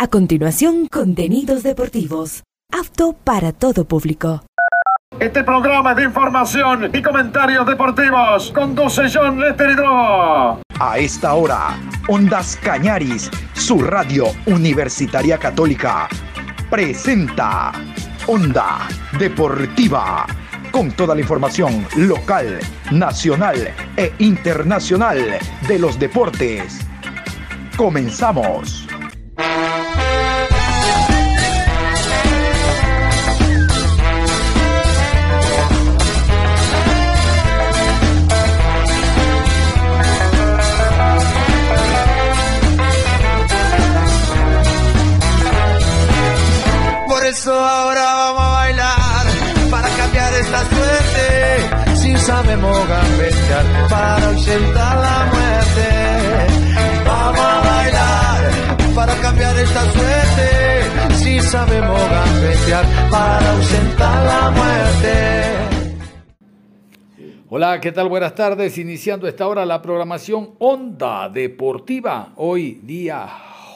A continuación, contenidos deportivos. Apto para todo público. Este programa de información y comentarios deportivos conduce John Lester Hidro. A esta hora, Ondas Cañaris, su radio universitaria católica, presenta Onda Deportiva. Con toda la información local, nacional e internacional de los deportes. Comenzamos. Ahora vamos a bailar para cambiar esta suerte. Si sabemos gambetear para ausentar la muerte. Vamos a bailar para cambiar esta suerte. Si sabemos gambetear para ausentar la muerte. Hola, ¿qué tal? Buenas tardes. Iniciando esta hora la programación Onda Deportiva. Hoy día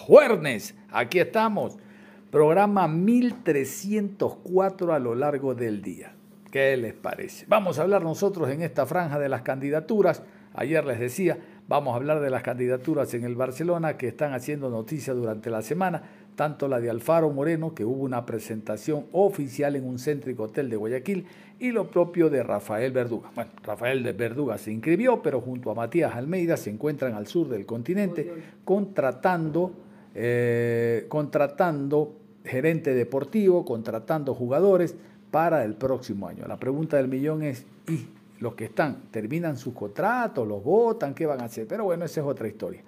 jueves. Aquí estamos Programa 1304 a lo largo del día. ¿Qué les parece? Vamos a hablar nosotros en esta franja de las candidaturas. Ayer les decía, vamos a hablar de las candidaturas en el Barcelona que están haciendo noticia durante la semana, tanto la de Alfaro Moreno, que hubo una presentación oficial en un céntrico hotel de Guayaquil, y lo propio de Rafael Verduga. Bueno, Rafael de Verduga se inscribió, pero junto a Matías Almeida se encuentran al sur del continente contratando, eh, contratando gerente deportivo, contratando jugadores para el próximo año. La pregunta del millón es, ¿y los que están terminan sus contratos, los votan, qué van a hacer? Pero bueno, esa es otra historia.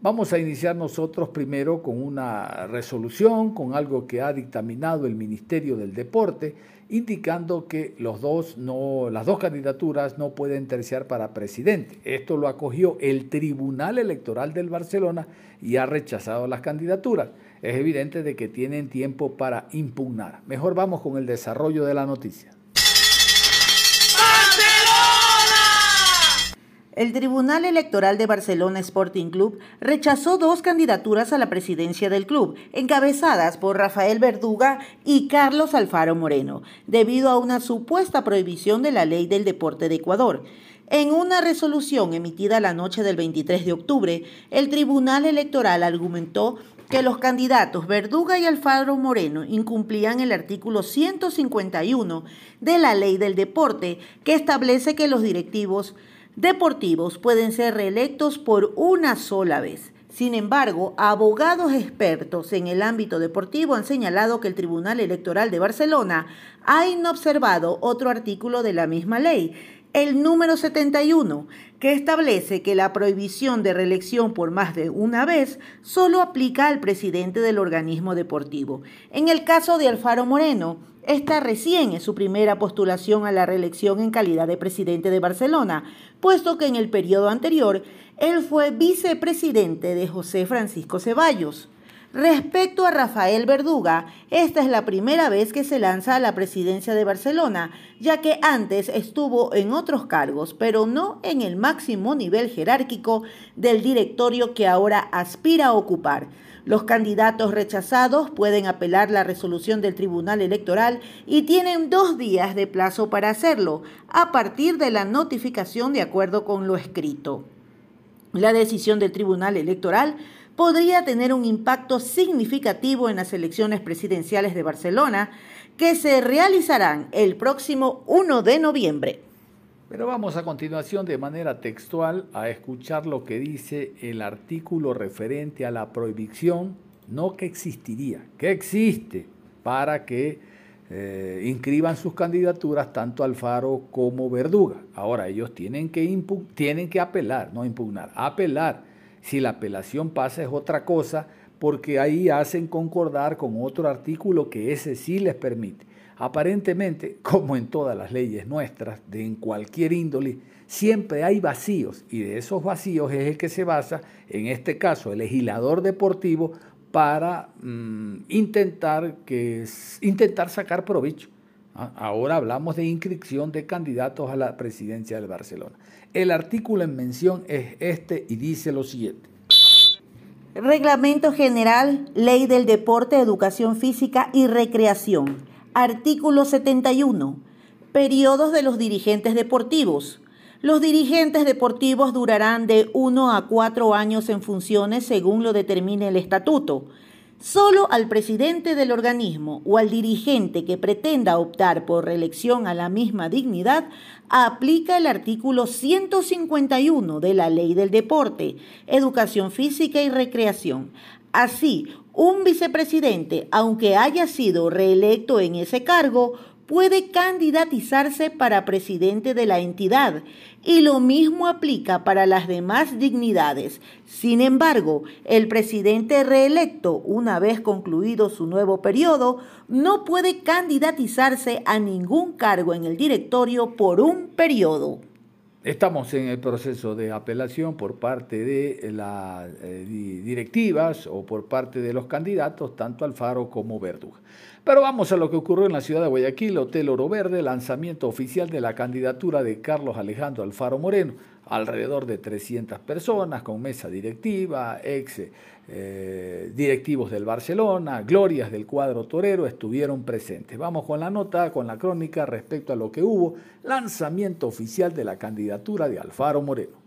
Vamos a iniciar nosotros primero con una resolución, con algo que ha dictaminado el Ministerio del Deporte, indicando que los dos no, las dos candidaturas no pueden terciar para presidente. Esto lo acogió el Tribunal Electoral del Barcelona y ha rechazado las candidaturas es evidente de que tienen tiempo para impugnar. Mejor vamos con el desarrollo de la noticia. El Tribunal Electoral de Barcelona Sporting Club rechazó dos candidaturas a la presidencia del club, encabezadas por Rafael Verduga y Carlos Alfaro Moreno, debido a una supuesta prohibición de la ley del deporte de Ecuador. En una resolución emitida la noche del 23 de octubre, el Tribunal Electoral argumentó que los candidatos Verduga y Alfaro Moreno incumplían el artículo 151 de la Ley del Deporte, que establece que los directivos deportivos pueden ser reelectos por una sola vez. Sin embargo, abogados expertos en el ámbito deportivo han señalado que el Tribunal Electoral de Barcelona ha inobservado otro artículo de la misma ley, el número 71, que establece que la prohibición de reelección por más de una vez solo aplica al presidente del organismo deportivo. En el caso de Alfaro Moreno, esta recién es su primera postulación a la reelección en calidad de presidente de Barcelona, puesto que en el periodo anterior él fue vicepresidente de José Francisco Ceballos. Respecto a Rafael Verduga, esta es la primera vez que se lanza a la presidencia de Barcelona, ya que antes estuvo en otros cargos, pero no en el máximo nivel jerárquico del directorio que ahora aspira a ocupar. Los candidatos rechazados pueden apelar la resolución del Tribunal Electoral y tienen dos días de plazo para hacerlo, a partir de la notificación de acuerdo con lo escrito. La decisión del Tribunal Electoral podría tener un impacto significativo en las elecciones presidenciales de Barcelona que se realizarán el próximo 1 de noviembre. Pero vamos a continuación de manera textual a escuchar lo que dice el artículo referente a la prohibición, no que existiría, que existe para que eh, inscriban sus candidaturas tanto Alfaro como Verduga. Ahora ellos tienen que, tienen que apelar, no impugnar, apelar si la apelación pasa es otra cosa, porque ahí hacen concordar con otro artículo que ese sí les permite. Aparentemente, como en todas las leyes nuestras, de en cualquier índole, siempre hay vacíos y de esos vacíos es el que se basa, en este caso, el legislador deportivo para mm, intentar, que, intentar sacar provecho. ¿ah? Ahora hablamos de inscripción de candidatos a la presidencia del Barcelona. El artículo en mención es este y dice lo siguiente. Reglamento General, Ley del Deporte, Educación Física y Recreación. Artículo 71. Periodos de los dirigentes deportivos. Los dirigentes deportivos durarán de 1 a 4 años en funciones según lo determine el estatuto. Solo al presidente del organismo o al dirigente que pretenda optar por reelección a la misma dignidad aplica el artículo 151 de la Ley del Deporte, Educación Física y Recreación. Así, un vicepresidente, aunque haya sido reelecto en ese cargo, puede candidatizarse para presidente de la entidad y lo mismo aplica para las demás dignidades. Sin embargo, el presidente reelecto, una vez concluido su nuevo periodo, no puede candidatizarse a ningún cargo en el directorio por un periodo. Estamos en el proceso de apelación por parte de las eh, directivas o por parte de los candidatos, tanto Alfaro como Verduga. Pero vamos a lo que ocurrió en la ciudad de Guayaquil, Hotel Oro Verde, lanzamiento oficial de la candidatura de Carlos Alejandro Alfaro Moreno. Alrededor de 300 personas con mesa directiva, ex eh, directivos del Barcelona, glorias del cuadro torero estuvieron presentes. Vamos con la nota, con la crónica respecto a lo que hubo, lanzamiento oficial de la candidatura de Alfaro Moreno.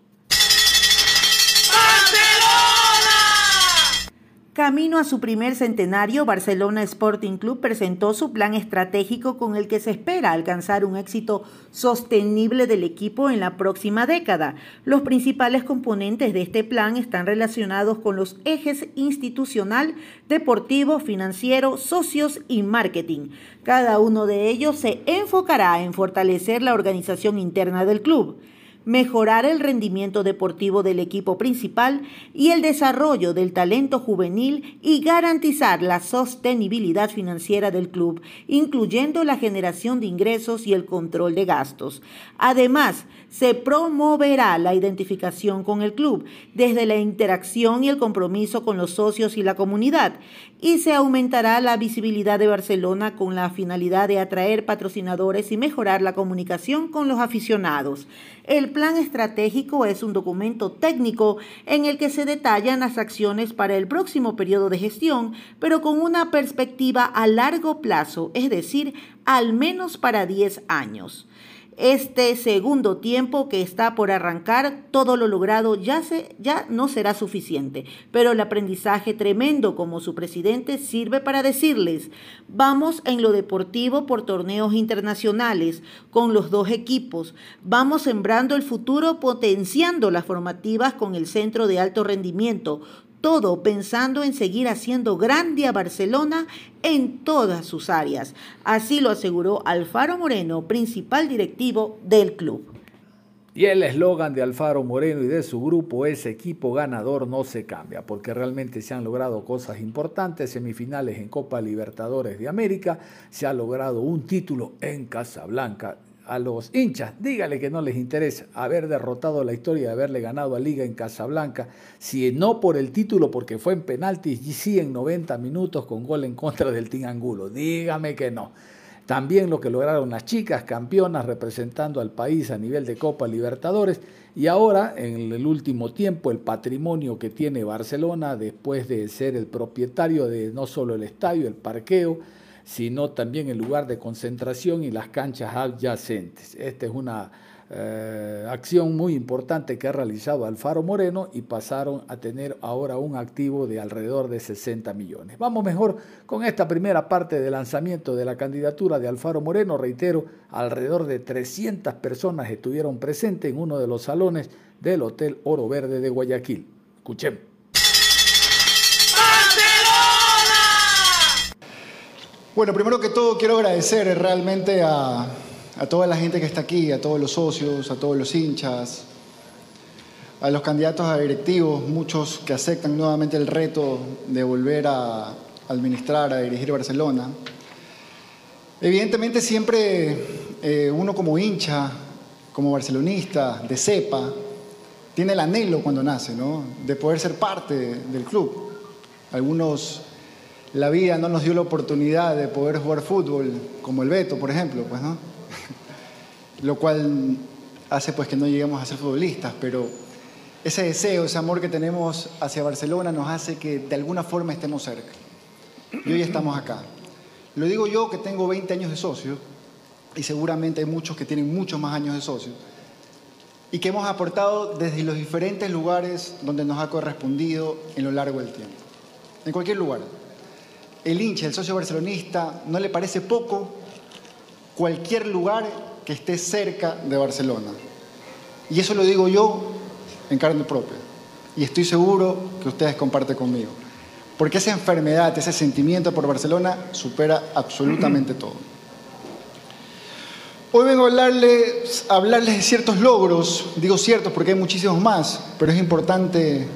Camino a su primer centenario, Barcelona Sporting Club presentó su plan estratégico con el que se espera alcanzar un éxito sostenible del equipo en la próxima década. Los principales componentes de este plan están relacionados con los ejes institucional, deportivo, financiero, socios y marketing. Cada uno de ellos se enfocará en fortalecer la organización interna del club mejorar el rendimiento deportivo del equipo principal y el desarrollo del talento juvenil y garantizar la sostenibilidad financiera del club, incluyendo la generación de ingresos y el control de gastos. Además, se promoverá la identificación con el club desde la interacción y el compromiso con los socios y la comunidad y se aumentará la visibilidad de Barcelona con la finalidad de atraer patrocinadores y mejorar la comunicación con los aficionados. El plan estratégico es un documento técnico en el que se detallan las acciones para el próximo periodo de gestión, pero con una perspectiva a largo plazo, es decir, al menos para 10 años este segundo tiempo que está por arrancar, todo lo logrado ya, se, ya no será suficiente, pero el aprendizaje tremendo como su presidente sirve para decirles, vamos en lo deportivo por torneos internacionales con los dos equipos, vamos sembrando el futuro potenciando las formativas con el centro de alto rendimiento, todo pensando en seguir haciendo grande a Barcelona en todas sus áreas. Así lo aseguró Alfaro Moreno, principal directivo del club. Y el eslogan de Alfaro Moreno y de su grupo es equipo ganador no se cambia, porque realmente se han logrado cosas importantes, semifinales en Copa Libertadores de América, se ha logrado un título en Casablanca, a los hinchas, dígale que no les interesa haber derrotado la historia haberle ganado a Liga en Casablanca, si no por el título, porque fue en penaltis y sí en 90 minutos con gol en contra del Team Angulo. Dígame que no. También lo que lograron las chicas campeonas representando al país a nivel de Copa Libertadores y ahora en el último tiempo el patrimonio que tiene Barcelona después de ser el propietario de no solo el estadio, el parqueo, sino también el lugar de concentración y las canchas adyacentes. Esta es una eh, acción muy importante que ha realizado Alfaro Moreno y pasaron a tener ahora un activo de alrededor de 60 millones. Vamos mejor con esta primera parte de lanzamiento de la candidatura de Alfaro Moreno. Reitero, alrededor de 300 personas estuvieron presentes en uno de los salones del Hotel Oro Verde de Guayaquil. Escuchemos. Bueno, primero que todo quiero agradecer realmente a, toda la gente que está aquí, a todos los socios, a todos los hinchas, a los candidatos a directivos, muchos que aceptan nuevamente el reto de volver a administrar, a dirigir Barcelona. Evidentemente siempre eh, uno como hincha, como barcelonista, de cepa, tiene el anhelo cuando nace, ¿no? De poder ser parte del club. Algunos la vida no nos dio la oportunidad de poder jugar fútbol, como el Beto, por ejemplo, pues, ¿no? Lo cual hace pues que no lleguemos a ser futbolistas, pero ese deseo, ese amor que tenemos hacia Barcelona nos hace que de alguna forma estemos cerca. Y hoy estamos acá. Lo digo yo que tengo 20 años de socio y seguramente hay muchos que tienen muchos más años de socio y que hemos aportado desde los diferentes lugares donde nos ha correspondido en lo largo del tiempo. En cualquier lugar. El hincha, el socio barcelonista, no le parece poco cualquier lugar que esté cerca de Barcelona. Y eso lo digo yo en carne propia. Y estoy seguro que ustedes comparten conmigo. Porque esa enfermedad, ese sentimiento por Barcelona supera absolutamente todo. Hoy vengo a hablarles, a hablarles de ciertos logros, digo ciertos porque hay muchísimos más, pero es importante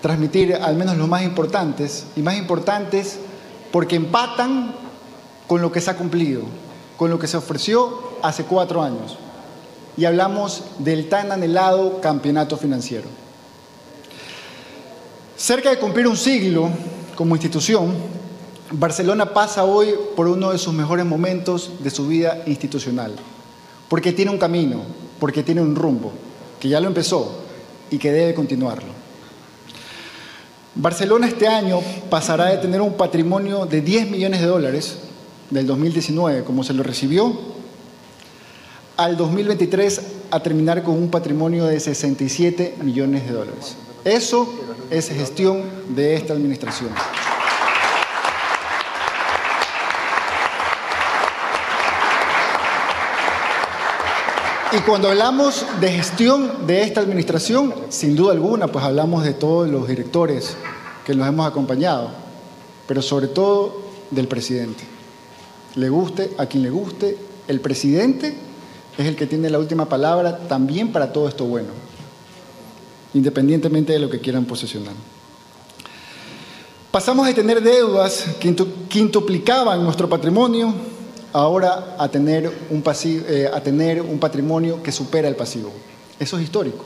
transmitir al menos los más importantes, y más importantes porque empatan con lo que se ha cumplido, con lo que se ofreció hace cuatro años. Y hablamos del tan anhelado campeonato financiero. Cerca de cumplir un siglo como institución, Barcelona pasa hoy por uno de sus mejores momentos de su vida institucional, porque tiene un camino, porque tiene un rumbo, que ya lo empezó y que debe continuarlo. Barcelona este año pasará de tener un patrimonio de 10 millones de dólares del 2019, como se lo recibió, al 2023 a terminar con un patrimonio de 67 millones de dólares. Eso es gestión de esta administración. Y cuando hablamos de gestión de esta administración, sin duda alguna, pues hablamos de todos los directores que nos hemos acompañado, pero sobre todo del presidente. Le guste a quien le guste, el presidente es el que tiene la última palabra también para todo esto bueno, independientemente de lo que quieran posesionar. Pasamos de tener deudas que quintuplicaban nuestro patrimonio ahora a tener, un eh, a tener un patrimonio que supera el pasivo. Eso es histórico.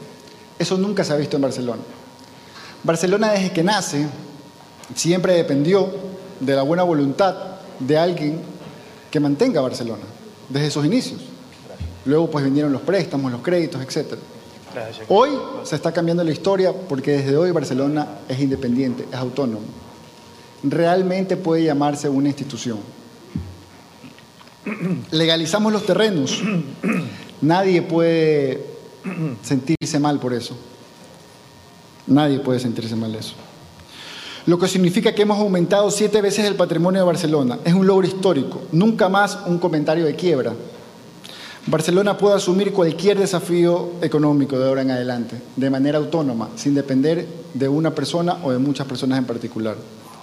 Eso nunca se ha visto en Barcelona. Barcelona desde que nace siempre dependió de la buena voluntad de alguien que mantenga Barcelona, desde sus inicios. Luego pues vinieron los préstamos, los créditos, etc. Hoy se está cambiando la historia porque desde hoy Barcelona es independiente, es autónomo. Realmente puede llamarse una institución legalizamos los terrenos. Nadie puede sentirse mal por eso. Nadie puede sentirse mal eso. Lo que significa que hemos aumentado siete veces el patrimonio de Barcelona. Es un logro histórico. Nunca más un comentario de quiebra. Barcelona puede asumir cualquier desafío económico de ahora en adelante, de manera autónoma, sin depender de una persona o de muchas personas en particular,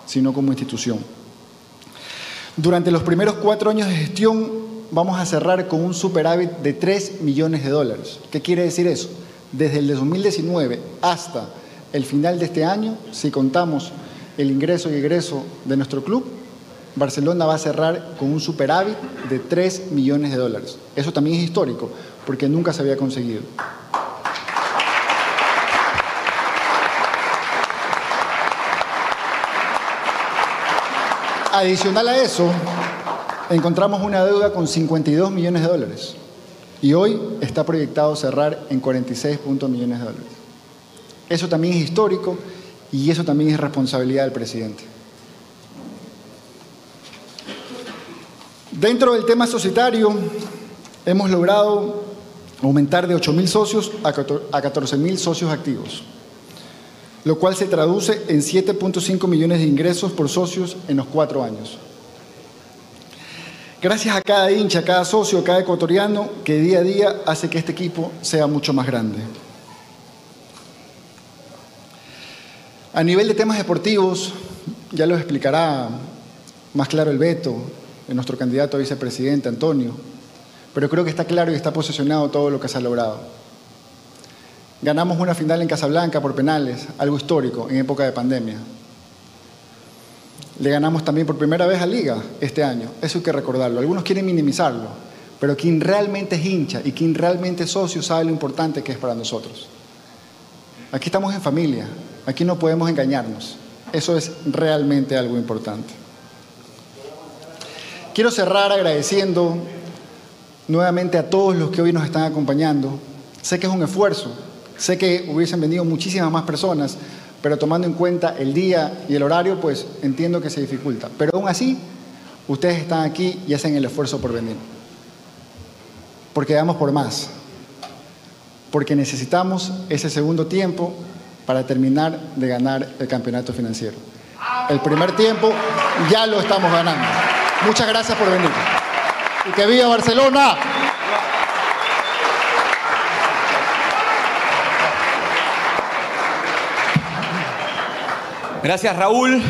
sino como institución. Durante los primeros cuatro años de gestión vamos a cerrar con un superávit de 3 millones de dólares. ¿Qué quiere decir eso? Desde el 2019 hasta el final de este año, si contamos el ingreso y egreso de nuestro club, Barcelona va a cerrar con un superávit de 3 millones de dólares. Eso también es histórico, porque nunca se había conseguido. Adicional a eso, encontramos una deuda con 52 millones de dólares y hoy está proyectado cerrar en 46 millones de dólares. Eso también es histórico y eso también es responsabilidad del presidente. Dentro del tema societario, hemos logrado aumentar de 8.000 socios a 14.000 socios activos lo cual se traduce en 7.5 millones de ingresos por socios en los cuatro años. Gracias a cada hincha, a cada socio, a cada ecuatoriano que día a día hace que este equipo sea mucho más grande. A nivel de temas deportivos, ya lo explicará más claro el veto de nuestro candidato a vicepresidente, Antonio, pero creo que está claro y está posicionado todo lo que se ha logrado. Ganamos una final en Casablanca por penales, algo histórico en época de pandemia. Le ganamos también por primera vez a Liga este año, eso hay que recordarlo. Algunos quieren minimizarlo, pero quien realmente es hincha y quien realmente es socio sabe lo importante que es para nosotros. Aquí estamos en familia, aquí no podemos engañarnos. Eso es realmente algo importante. Quiero cerrar agradeciendo nuevamente a todos los que hoy nos están acompañando. Sé que es un esfuerzo, Sé que hubiesen venido muchísimas más personas, pero tomando en cuenta el día y el horario, pues entiendo que se dificulta. Pero aún así, ustedes están aquí y hacen el esfuerzo por venir. Porque vamos por más. Porque necesitamos ese segundo tiempo para terminar de ganar el campeonato financiero. El primer tiempo ya lo estamos ganando. Muchas gracias por venir. Y que viva Barcelona. Gracias Raúl.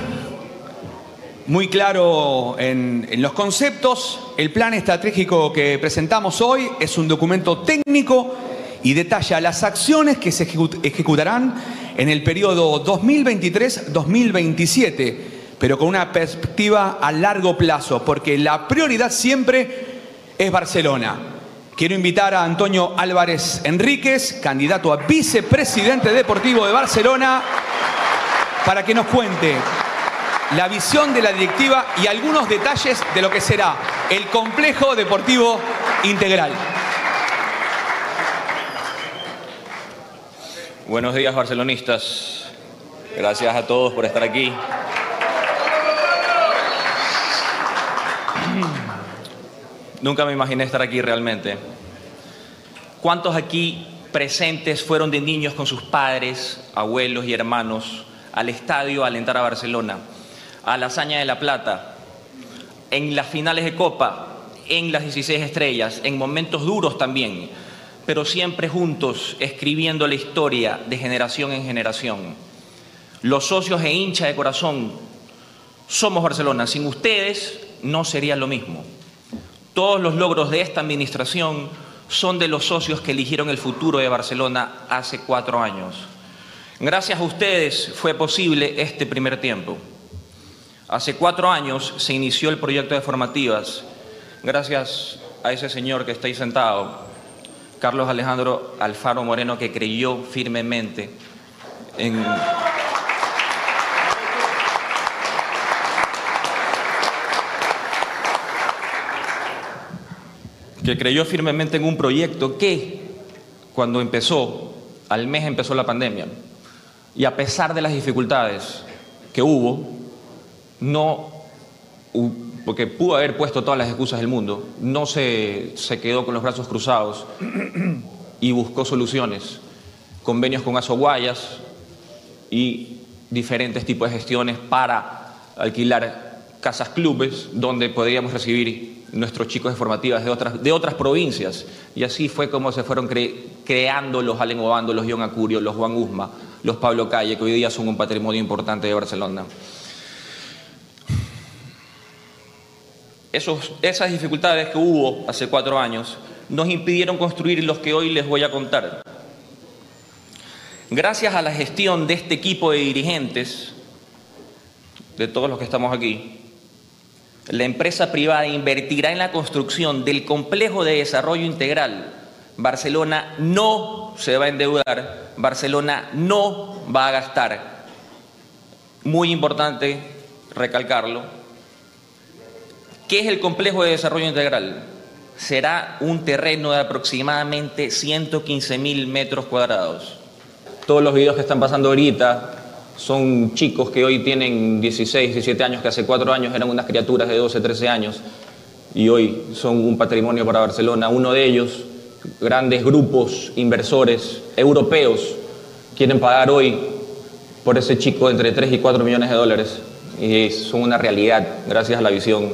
Muy claro en, los conceptos. El plan estratégico que presentamos hoy es un documento técnico y detalla las acciones que se ejecutarán en el periodo 2023-2027, pero con una perspectiva a largo plazo, porque la prioridad siempre es Barcelona. Quiero invitar a Antonio Álvarez Enríquez, candidato a vicepresidente deportivo de Barcelona para que nos cuente la visión de la directiva y algunos detalles de lo que será el complejo deportivo integral. Buenos días barcelonistas. Gracias a todos por estar aquí. Nunca me imaginé estar aquí realmente. ¿Cuántos aquí presentes fueron de niños con sus padres, abuelos y hermanos al estadio a alentar a Barcelona, a la hazaña de la plata, en las finales de Copa, en las 16 estrellas, en momentos duros también, pero siempre juntos, escribiendo la historia de generación en generación. Los socios e hinchas de corazón somos Barcelona. Sin ustedes no sería lo mismo. Todos los logros de esta administración son de los socios que eligieron el futuro de Barcelona hace cuatro años. Gracias a ustedes fue posible este primer tiempo. Hace cuatro años se inició el proyecto de formativas. Gracias a ese señor que está ahí sentado, Carlos Alejandro Alfaro Moreno, que creyó firmemente en... que creyó firmemente en un proyecto que, cuando empezó, al mes empezó la pandemia, y a pesar de las dificultades que hubo, no, porque pudo haber puesto todas las excusas del mundo, no se, se quedó con los brazos cruzados y buscó soluciones, convenios con Asoguayas y diferentes tipos de gestiones para alquilar casas clubes donde podríamos recibir nuestros chicos de formativas de otras, de otras provincias. Y así fue como se fueron cre, creando los Allen Obando, los John Acurio, los Juan Guzma, los Pablo Calle, que hoy día son un patrimonio importante de Barcelona. Esos, esas dificultades que hubo hace cuatro años nos impidieron construir los que hoy les voy a contar. Gracias a la gestión de este equipo de dirigentes, de todos los que estamos aquí, la empresa privada invertirá en la construcción del complejo de desarrollo integral. Barcelona no se va a endeudar, Barcelona no va a gastar. Muy importante recalcarlo. ¿Qué es el complejo de desarrollo integral? Será un terreno de aproximadamente 115 mil metros cuadrados. Todos los videos que están pasando ahorita son chicos que hoy tienen 16, 17 años, que hace cuatro años eran unas criaturas de 12, 13 años y hoy son un patrimonio para Barcelona. Uno de ellos, grandes grupos inversores europeos, quieren pagar hoy por ese chico entre 3 y 4 millones de dólares y son una realidad gracias a la visión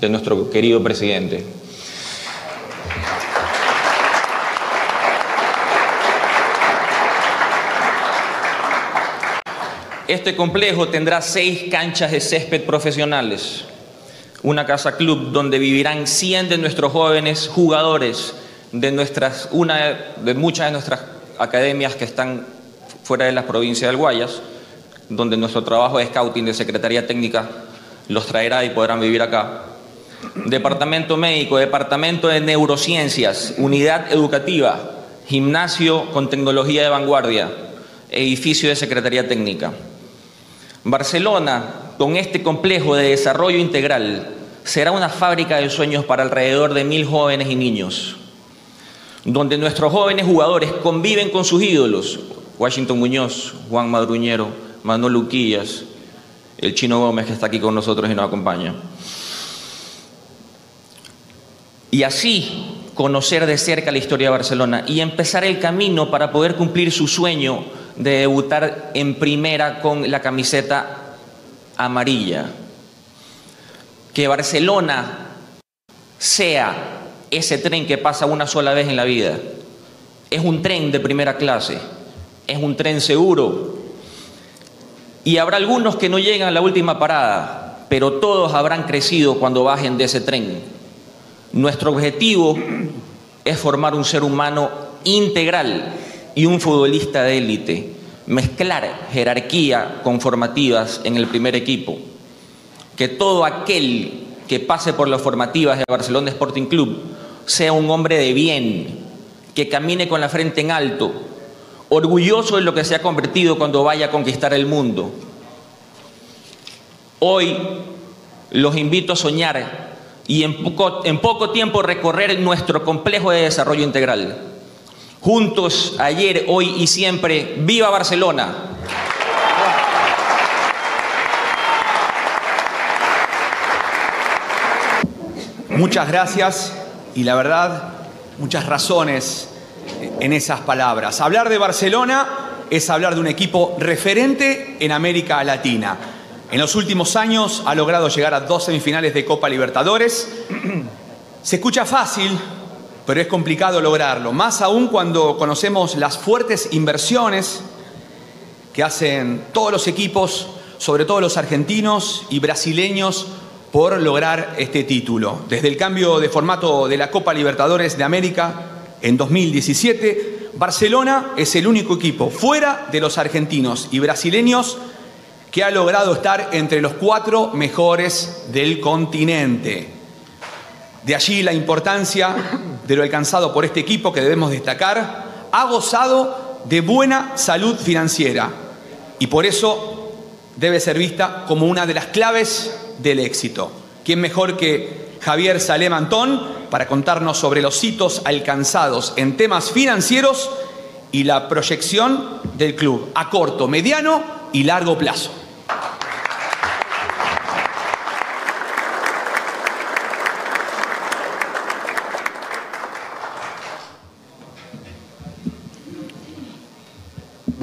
de nuestro querido presidente. Este complejo tendrá seis canchas de césped profesionales, una casa club donde vivirán 100 de nuestros jóvenes jugadores de, nuestras, una de muchas de nuestras academias que están fuera de las provincias del Guayas, donde nuestro trabajo de scouting de Secretaría Técnica los traerá y podrán vivir acá. Departamento médico, departamento de neurociencias, unidad educativa, gimnasio con tecnología de vanguardia, edificio de Secretaría Técnica. Barcelona, con este complejo de desarrollo integral, será una fábrica de sueños para alrededor de mil jóvenes y niños. Donde nuestros jóvenes jugadores conviven con sus ídolos, Washington Muñoz, Juan Madruñero, Manuel Luquillas, el Chino Gómez que está aquí con nosotros y nos acompaña. Y así conocer de cerca la historia de Barcelona y empezar el camino para poder cumplir su sueño de debutar en primera con la camiseta amarilla. Que Barcelona sea ese tren que pasa una sola vez en la vida. Es un tren de primera clase, es un tren seguro. Y habrá algunos que no llegan a la última parada, pero todos habrán crecido cuando bajen de ese tren. Nuestro objetivo es formar un ser humano integral y un futbolista de élite, mezclar jerarquía con formativas en el primer equipo. Que todo aquel que pase por las formativas de Barcelona Sporting Club sea un hombre de bien, que camine con la frente en alto, orgulloso de lo que se ha convertido cuando vaya a conquistar el mundo. Hoy los invito a soñar y en poco, en poco tiempo recorrer nuestro complejo de desarrollo integral. Juntos, ayer, hoy y siempre, ¡viva Barcelona! Muchas gracias y la verdad, muchas razones en esas palabras. Hablar de Barcelona es hablar de un equipo referente en América Latina. En los últimos años ha logrado llegar a dos semifinales de Copa Libertadores. Se escucha fácil, pero es complicado lograrlo, más aún cuando conocemos las fuertes inversiones que hacen todos los equipos, sobre todo los argentinos y brasileños, por lograr este título. Desde el cambio de formato de la Copa Libertadores de América en 2017, Barcelona es el único equipo fuera de los argentinos y brasileños que ha logrado estar entre los cuatro mejores del continente. De allí la importancia de lo alcanzado por este equipo que debemos destacar, ha gozado de buena salud financiera y por eso debe ser vista como una de las claves del éxito. ¿Quién mejor que Javier Salem Antón para contarnos sobre los hitos alcanzados en temas financieros y la proyección del club a corto, mediano y largo plazo?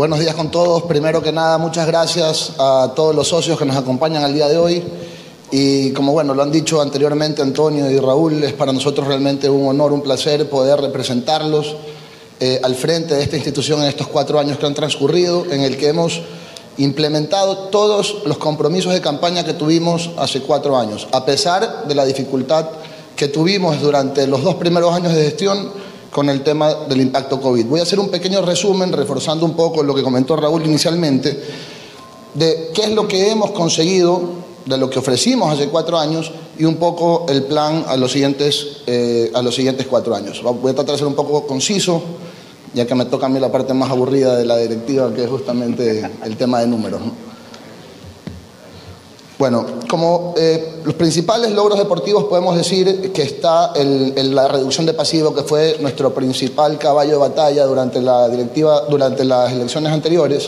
Buenos días con todos. Primero que nada, muchas gracias a todos los socios que nos acompañan al día de hoy. Y como bueno, lo han dicho anteriormente Antonio y Raúl, es para nosotros realmente un honor, un placer poder representarlos eh, al frente de esta institución en estos cuatro años que han transcurrido, en el que hemos implementado todos los compromisos de campaña que tuvimos hace cuatro años, a pesar de la dificultad que tuvimos durante los dos primeros años de gestión con el tema del impacto COVID. Voy a hacer un pequeño resumen, reforzando un poco lo que comentó Raúl inicialmente, de qué es lo que hemos conseguido de lo que ofrecimos hace cuatro años y un poco el plan a los siguientes, eh, a los siguientes cuatro años. Voy a tratar de ser un poco conciso, ya que me toca a mí la parte más aburrida de la directiva, que es justamente el tema de números. Bueno, como eh, los principales logros deportivos podemos decir que está el, la reducción de pasivo, que fue nuestro principal caballo de batalla durante la directiva, durante las elecciones anteriores,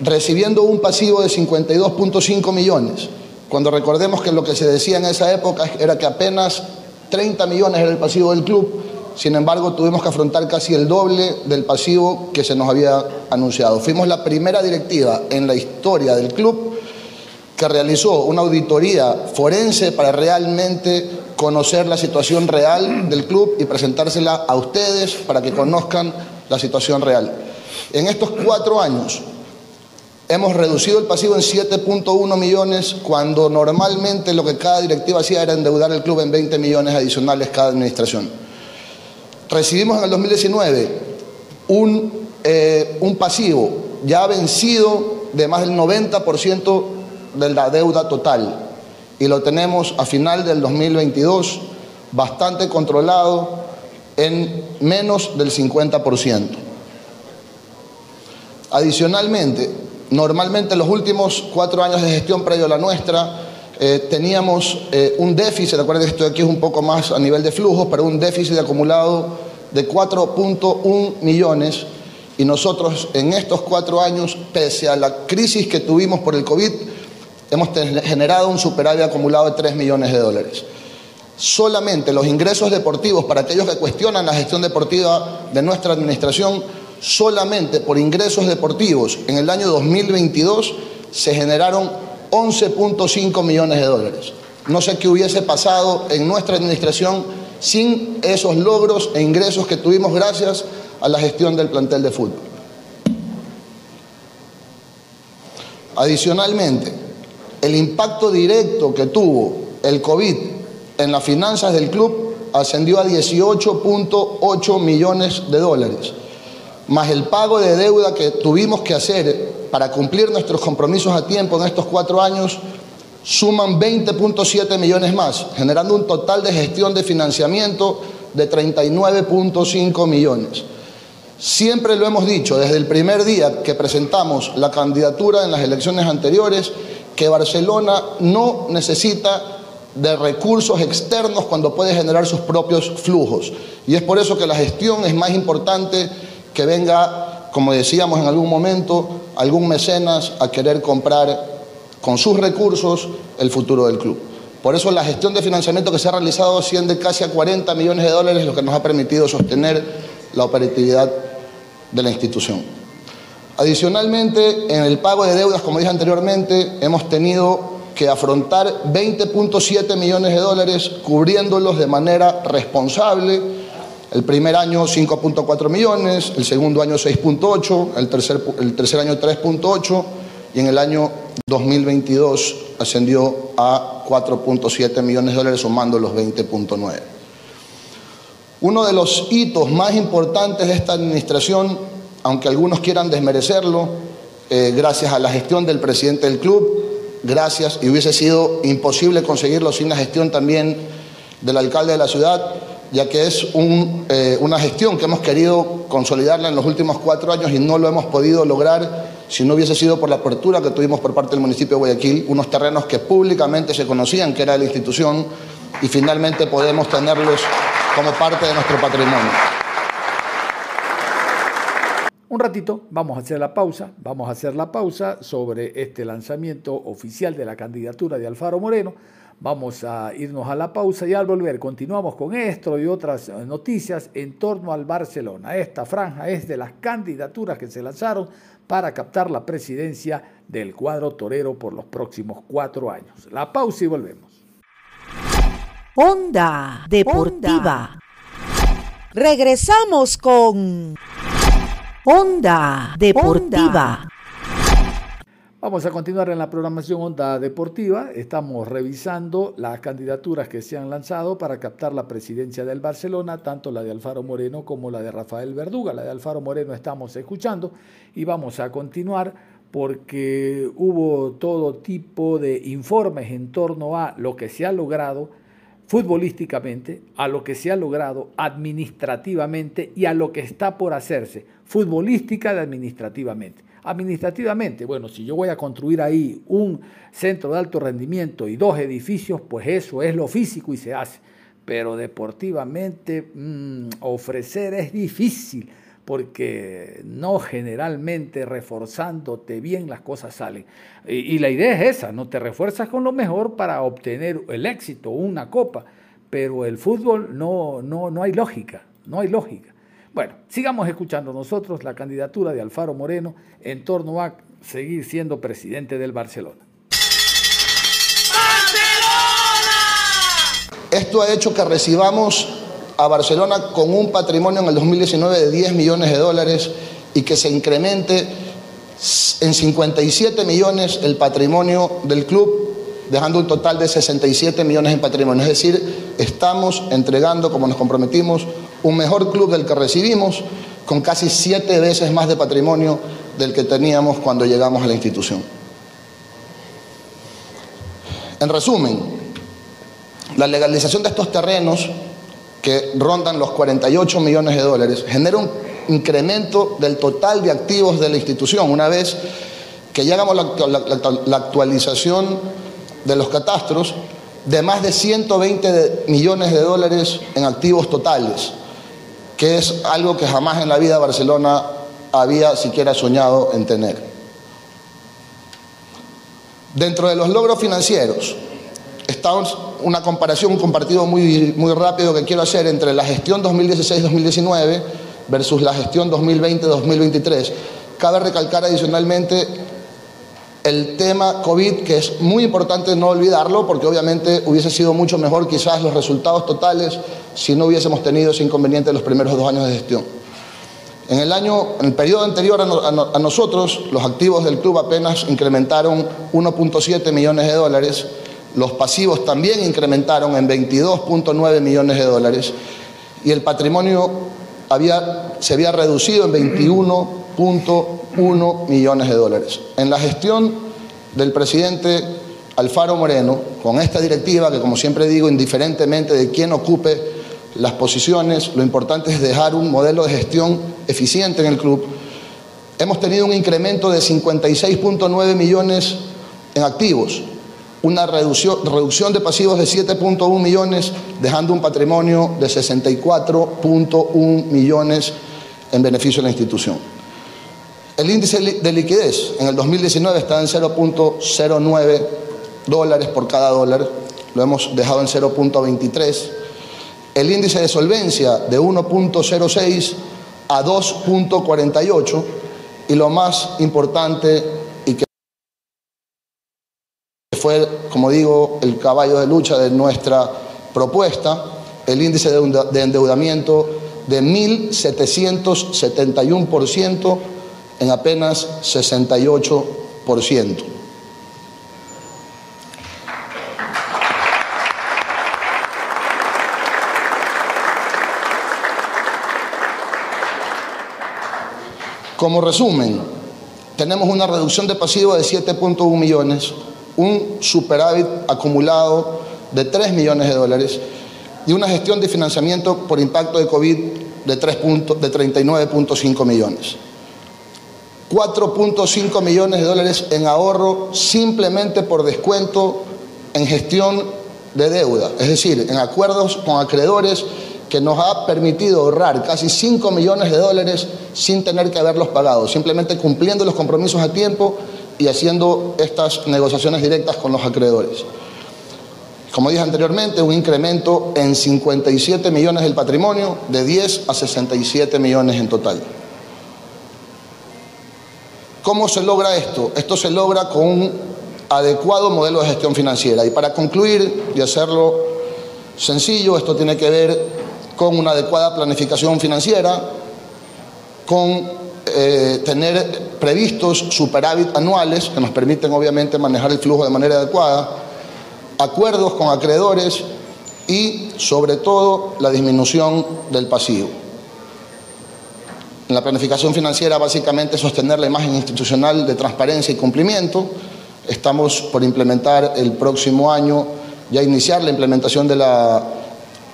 recibiendo un pasivo de 52.5 millones cuando recordemos que lo que se decía en esa época era que apenas 30 millones era el pasivo del club, sin embargo tuvimos que afrontar casi el doble del pasivo que se nos había anunciado. Fuimos la primera directiva en la historia del club que realizó una auditoría forense para realmente conocer la situación real del club y presentársela a ustedes para que conozcan la situación real. En estos cuatro años Hemos reducido el pasivo en 7.1 millones cuando normalmente lo que cada directiva hacía era endeudar el club en 20 millones adicionales cada administración. Recibimos en el 2019 un, eh, un pasivo ya vencido de más del 90% de la deuda total y lo tenemos a final del 2022 bastante controlado en menos del 50%. Adicionalmente, Normalmente en los últimos cuatro años de gestión previo a la nuestra eh, teníamos eh, un déficit, recuerden que esto aquí es un poco más a nivel de flujos, pero un déficit acumulado de 4.1 millones y nosotros en estos cuatro años, pese a la crisis que tuvimos por el COVID, hemos generado un superávit acumulado de 3 millones de dólares. Solamente los ingresos deportivos, para aquellos que cuestionan la gestión deportiva de nuestra administración, solamente por ingresos deportivos en el año 2022 se generaron 11.5 millones de dólares. No sé qué hubiese pasado en nuestra administración sin esos logros e ingresos que tuvimos gracias a la gestión del plantel de fútbol. Adicionalmente, el impacto directo que tuvo el COVID en las finanzas del club ascendió a 18.8 millones de dólares, más el pago de deuda que tuvimos que hacer para cumplir nuestros compromisos a tiempo en estos cuatro años, suman 20.7 millones más, generando un total de gestión de financiamiento de 39.5 millones. Siempre lo hemos dicho desde el primer día que presentamos la candidatura en las elecciones anteriores, que Barcelona no necesita de recursos externos cuando puede generar sus propios flujos. Y es por eso que la gestión es más importante que venga, como decíamos en algún momento, algún mecenas a querer comprar con sus recursos el futuro del club. Por eso la gestión de financiamiento que se ha realizado asciende casi a 40 millones de dólares, lo que nos ha permitido sostener la operatividad de la institución. Adicionalmente, en el pago de deudas, como dije anteriormente, hemos tenido que afrontar 20.7 millones de dólares cubriéndolos de manera responsable. El primer año 5.4 millones, el segundo año 6.8, el tercer, el tercer año 3.8 y en el año 2022 ascendió a 4.7 millones de dólares sumando los 20.9. Uno de los hitos más importantes de esta administración, aunque algunos quieran desmerecerlo, eh, gracias a la gestión del presidente del club, gracias, y hubiese sido imposible conseguirlo sin la gestión también del alcalde de la ciudad, ya que es eh, una gestión que hemos querido consolidarla en los últimos cuatro años y no lo hemos podido lograr si no hubiese sido por la apertura que tuvimos por parte del municipio de Guayaquil, unos terrenos que públicamente se conocían que era de la institución y finalmente podemos tenerlos como parte de nuestro patrimonio. Un ratito, vamos a hacer la pausa, vamos a hacer la pausa sobre este lanzamiento oficial de la candidatura de Alfaro Moreno. Vamos a irnos a la pausa y al volver continuamos con esto y otras noticias en torno al Barcelona. Esta franja es de las candidaturas que se lanzaron para captar la presidencia del cuadro torero por los próximos cuatro años. La pausa y volvemos. Onda Deportiva. Regresamos con Onda Deportiva. Vamos a continuar en la programación Onda Deportiva. Estamos revisando las candidaturas que se han lanzado para captar la presidencia del Barcelona, tanto la de Alfaro Moreno como la de Rafael Verduga. La de Alfaro Moreno estamos escuchando y vamos a continuar porque hubo todo tipo de informes en torno a lo que se ha logrado futbolísticamente, a lo que se ha logrado administrativamente y a lo que está por hacerse futbolística y administrativamente. Administrativamente, bueno, si yo voy a construir ahí un centro de alto rendimiento y dos edificios, pues eso es lo físico y se hace. Pero deportivamente mm, ofrecer es difícil porque no generalmente reforzándote bien las cosas salen. Y, la idea es esa, no te refuerzas con lo mejor para obtener el éxito, una copa, pero el fútbol no, no, no hay lógica, no hay lógica. Bueno, sigamos escuchando nosotros la candidatura de Alfaro Moreno en torno a seguir siendo presidente del Barcelona. Esto ha hecho que recibamos a Barcelona con un patrimonio en el 2019 de 10 millones de dólares y que se incremente en 57 millones el patrimonio del club, dejando un total de 67 millones en patrimonio. Es decir, estamos entregando, como nos comprometimos, un mejor club del que recibimos, con casi siete veces más de patrimonio del que teníamos cuando llegamos a la institución. En resumen, la legalización de estos terrenos, que rondan los 48 millones de dólares, genera un incremento del total de activos de la institución, una vez que llegamos a la, actualización de los catastros de más de 120 millones de dólares en activos totales que es algo que jamás en la vida Barcelona había siquiera soñado en tener. Dentro de los logros financieros, está una comparación, un compartido muy, muy rápido que quiero hacer entre la gestión 2016-2019 versus la gestión 2020-2023. Cabe recalcar adicionalmente el tema COVID, que es muy importante no olvidarlo, porque obviamente hubiese sido mucho mejor quizás los resultados totales si no hubiésemos tenido ese inconveniente en los primeros dos años de gestión. En el año, en el periodo anterior a, nosotros, los activos del club apenas incrementaron 1.7 millones de dólares, los pasivos también incrementaron en 22.9 millones de dólares y el patrimonio se había reducido en 21.1 millones de dólares. En la gestión del presidente Alfaro Moreno, con esta directiva, que como siempre digo, indiferentemente de quién ocupe las posiciones, lo importante es dejar un modelo de gestión eficiente en el club, hemos tenido un incremento de 56.9 millones en activos, una reducción, de pasivos de 7.1 millones, dejando un patrimonio de 64.1 millones en beneficio de la institución. El índice de liquidez en el 2019 está en 0.09 dólares por cada dólar, lo hemos dejado en 0.23. El índice de solvencia de 1.06 a 2.48 y lo más importante fue, como digo, el caballo de lucha de nuestra propuesta, el índice de endeudamiento de 1.771% en apenas 68%. Como resumen, tenemos una reducción de pasivos de 7.1 millones, un superávit acumulado de 3 millones de dólares y una gestión de financiamiento por impacto de COVID de, de 39.5 millones. 4.5 millones de dólares en ahorro simplemente por descuento en gestión de deuda, es decir, en acuerdos con acreedores que nos ha permitido ahorrar casi 5 millones de dólares sin tener que haberlos pagado, simplemente cumpliendo los compromisos a tiempo y haciendo estas negociaciones directas con los acreedores. Como dije anteriormente, un incremento en 57 millones del patrimonio, de 10 a 67 millones en total. ¿Cómo se logra esto? Esto se logra con un adecuado modelo de gestión financiera. Y para concluir y hacerlo sencillo, esto tiene que ver con una adecuada planificación financiera, con eh, tener previstos superávit anuales que nos permiten obviamente manejar el flujo de manera adecuada, acuerdos con acreedores y sobre todo la disminución del pasivo. En la planificación financiera básicamente sostener la imagen institucional de transparencia y cumplimiento. Estamos por implementar el próximo año, ya iniciar la implementación de la,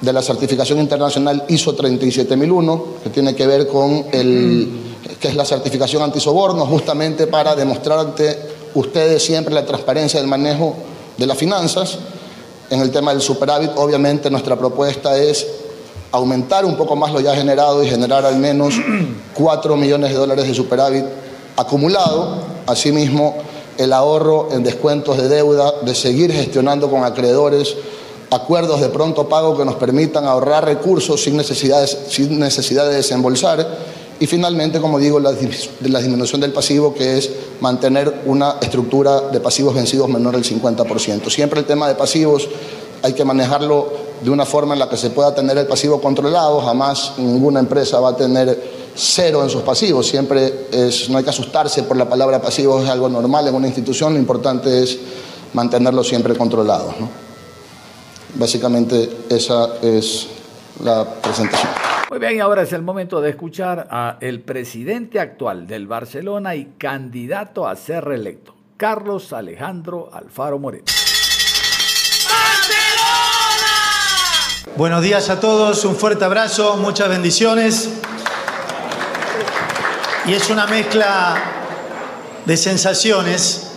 de la certificación internacional ISO 37001, que tiene que ver con el que es la certificación antisoborno, justamente para demostrar ante ustedes siempre la transparencia del manejo de las finanzas. En el tema del superávit, obviamente nuestra propuesta es aumentar un poco más lo ya generado y generar al menos 4 millones de dólares de superávit acumulado. Asimismo, el ahorro en descuentos de deuda, de seguir gestionando con acreedores acuerdos de pronto pago que nos permitan ahorrar recursos sin sin necesidad de desembolsar y finalmente, como digo, la, disminución del pasivo, que es mantener una estructura de pasivos vencidos menor del 50%. Siempre el tema de pasivos hay que manejarlo de una forma en la que se pueda tener el pasivo controlado, jamás ninguna empresa va a tener cero en sus pasivos, siempre es, no hay que asustarse por la palabra pasivo, es algo normal en una institución, lo importante es mantenerlo siempre controlado. Básicamente esa es la presentación. Muy bien, y ahora es el momento de escuchar a el presidente actual del Barcelona y candidato a ser reelecto, Carlos Alejandro Alfaro Moreno. Buenos días a todos, un fuerte abrazo, muchas bendiciones. Y es una mezcla de sensaciones.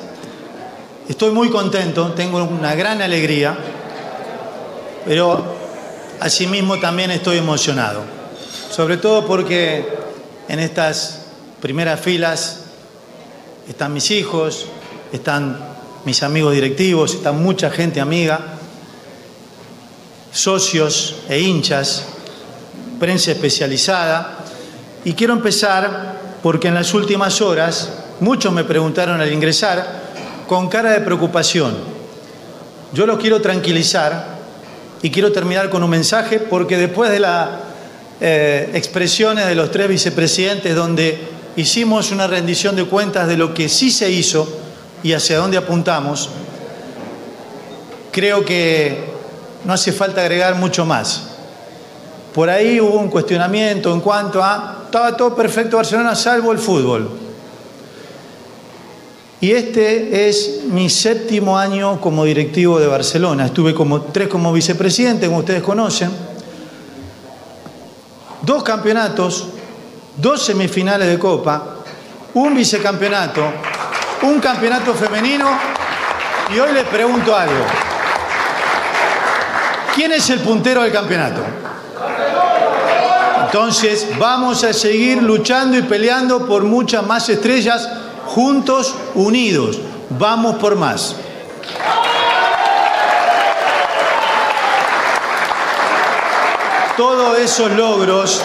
Estoy muy contento, tengo una gran alegría, pero asimismo también estoy emocionado. Sobre todo porque en estas primeras filas están mis hijos, están mis amigos directivos, está mucha gente amiga, socios e hinchas, prensa especializada. Y quiero empezar porque en las últimas horas muchos me preguntaron al ingresar con cara de preocupación. Yo los quiero tranquilizar y quiero terminar con un mensaje porque después de las eh, expresiones de los tres vicepresidentes donde hicimos una rendición de cuentas de lo que sí se hizo y hacia dónde apuntamos, creo que no hace falta agregar mucho más. Por ahí hubo un cuestionamiento en cuanto a, estaba todo perfecto Barcelona salvo el fútbol. Y este es mi séptimo año como directivo de Barcelona. Estuve como tres como vicepresidente, como ustedes conocen. Dos campeonatos, dos semifinales de Copa, un vicecampeonato, un campeonato femenino y hoy les pregunto algo. ¿Quién es el puntero del campeonato? Entonces vamos a seguir luchando y peleando por muchas más estrellas juntos, unidos. Vamos por más. Todos esos logros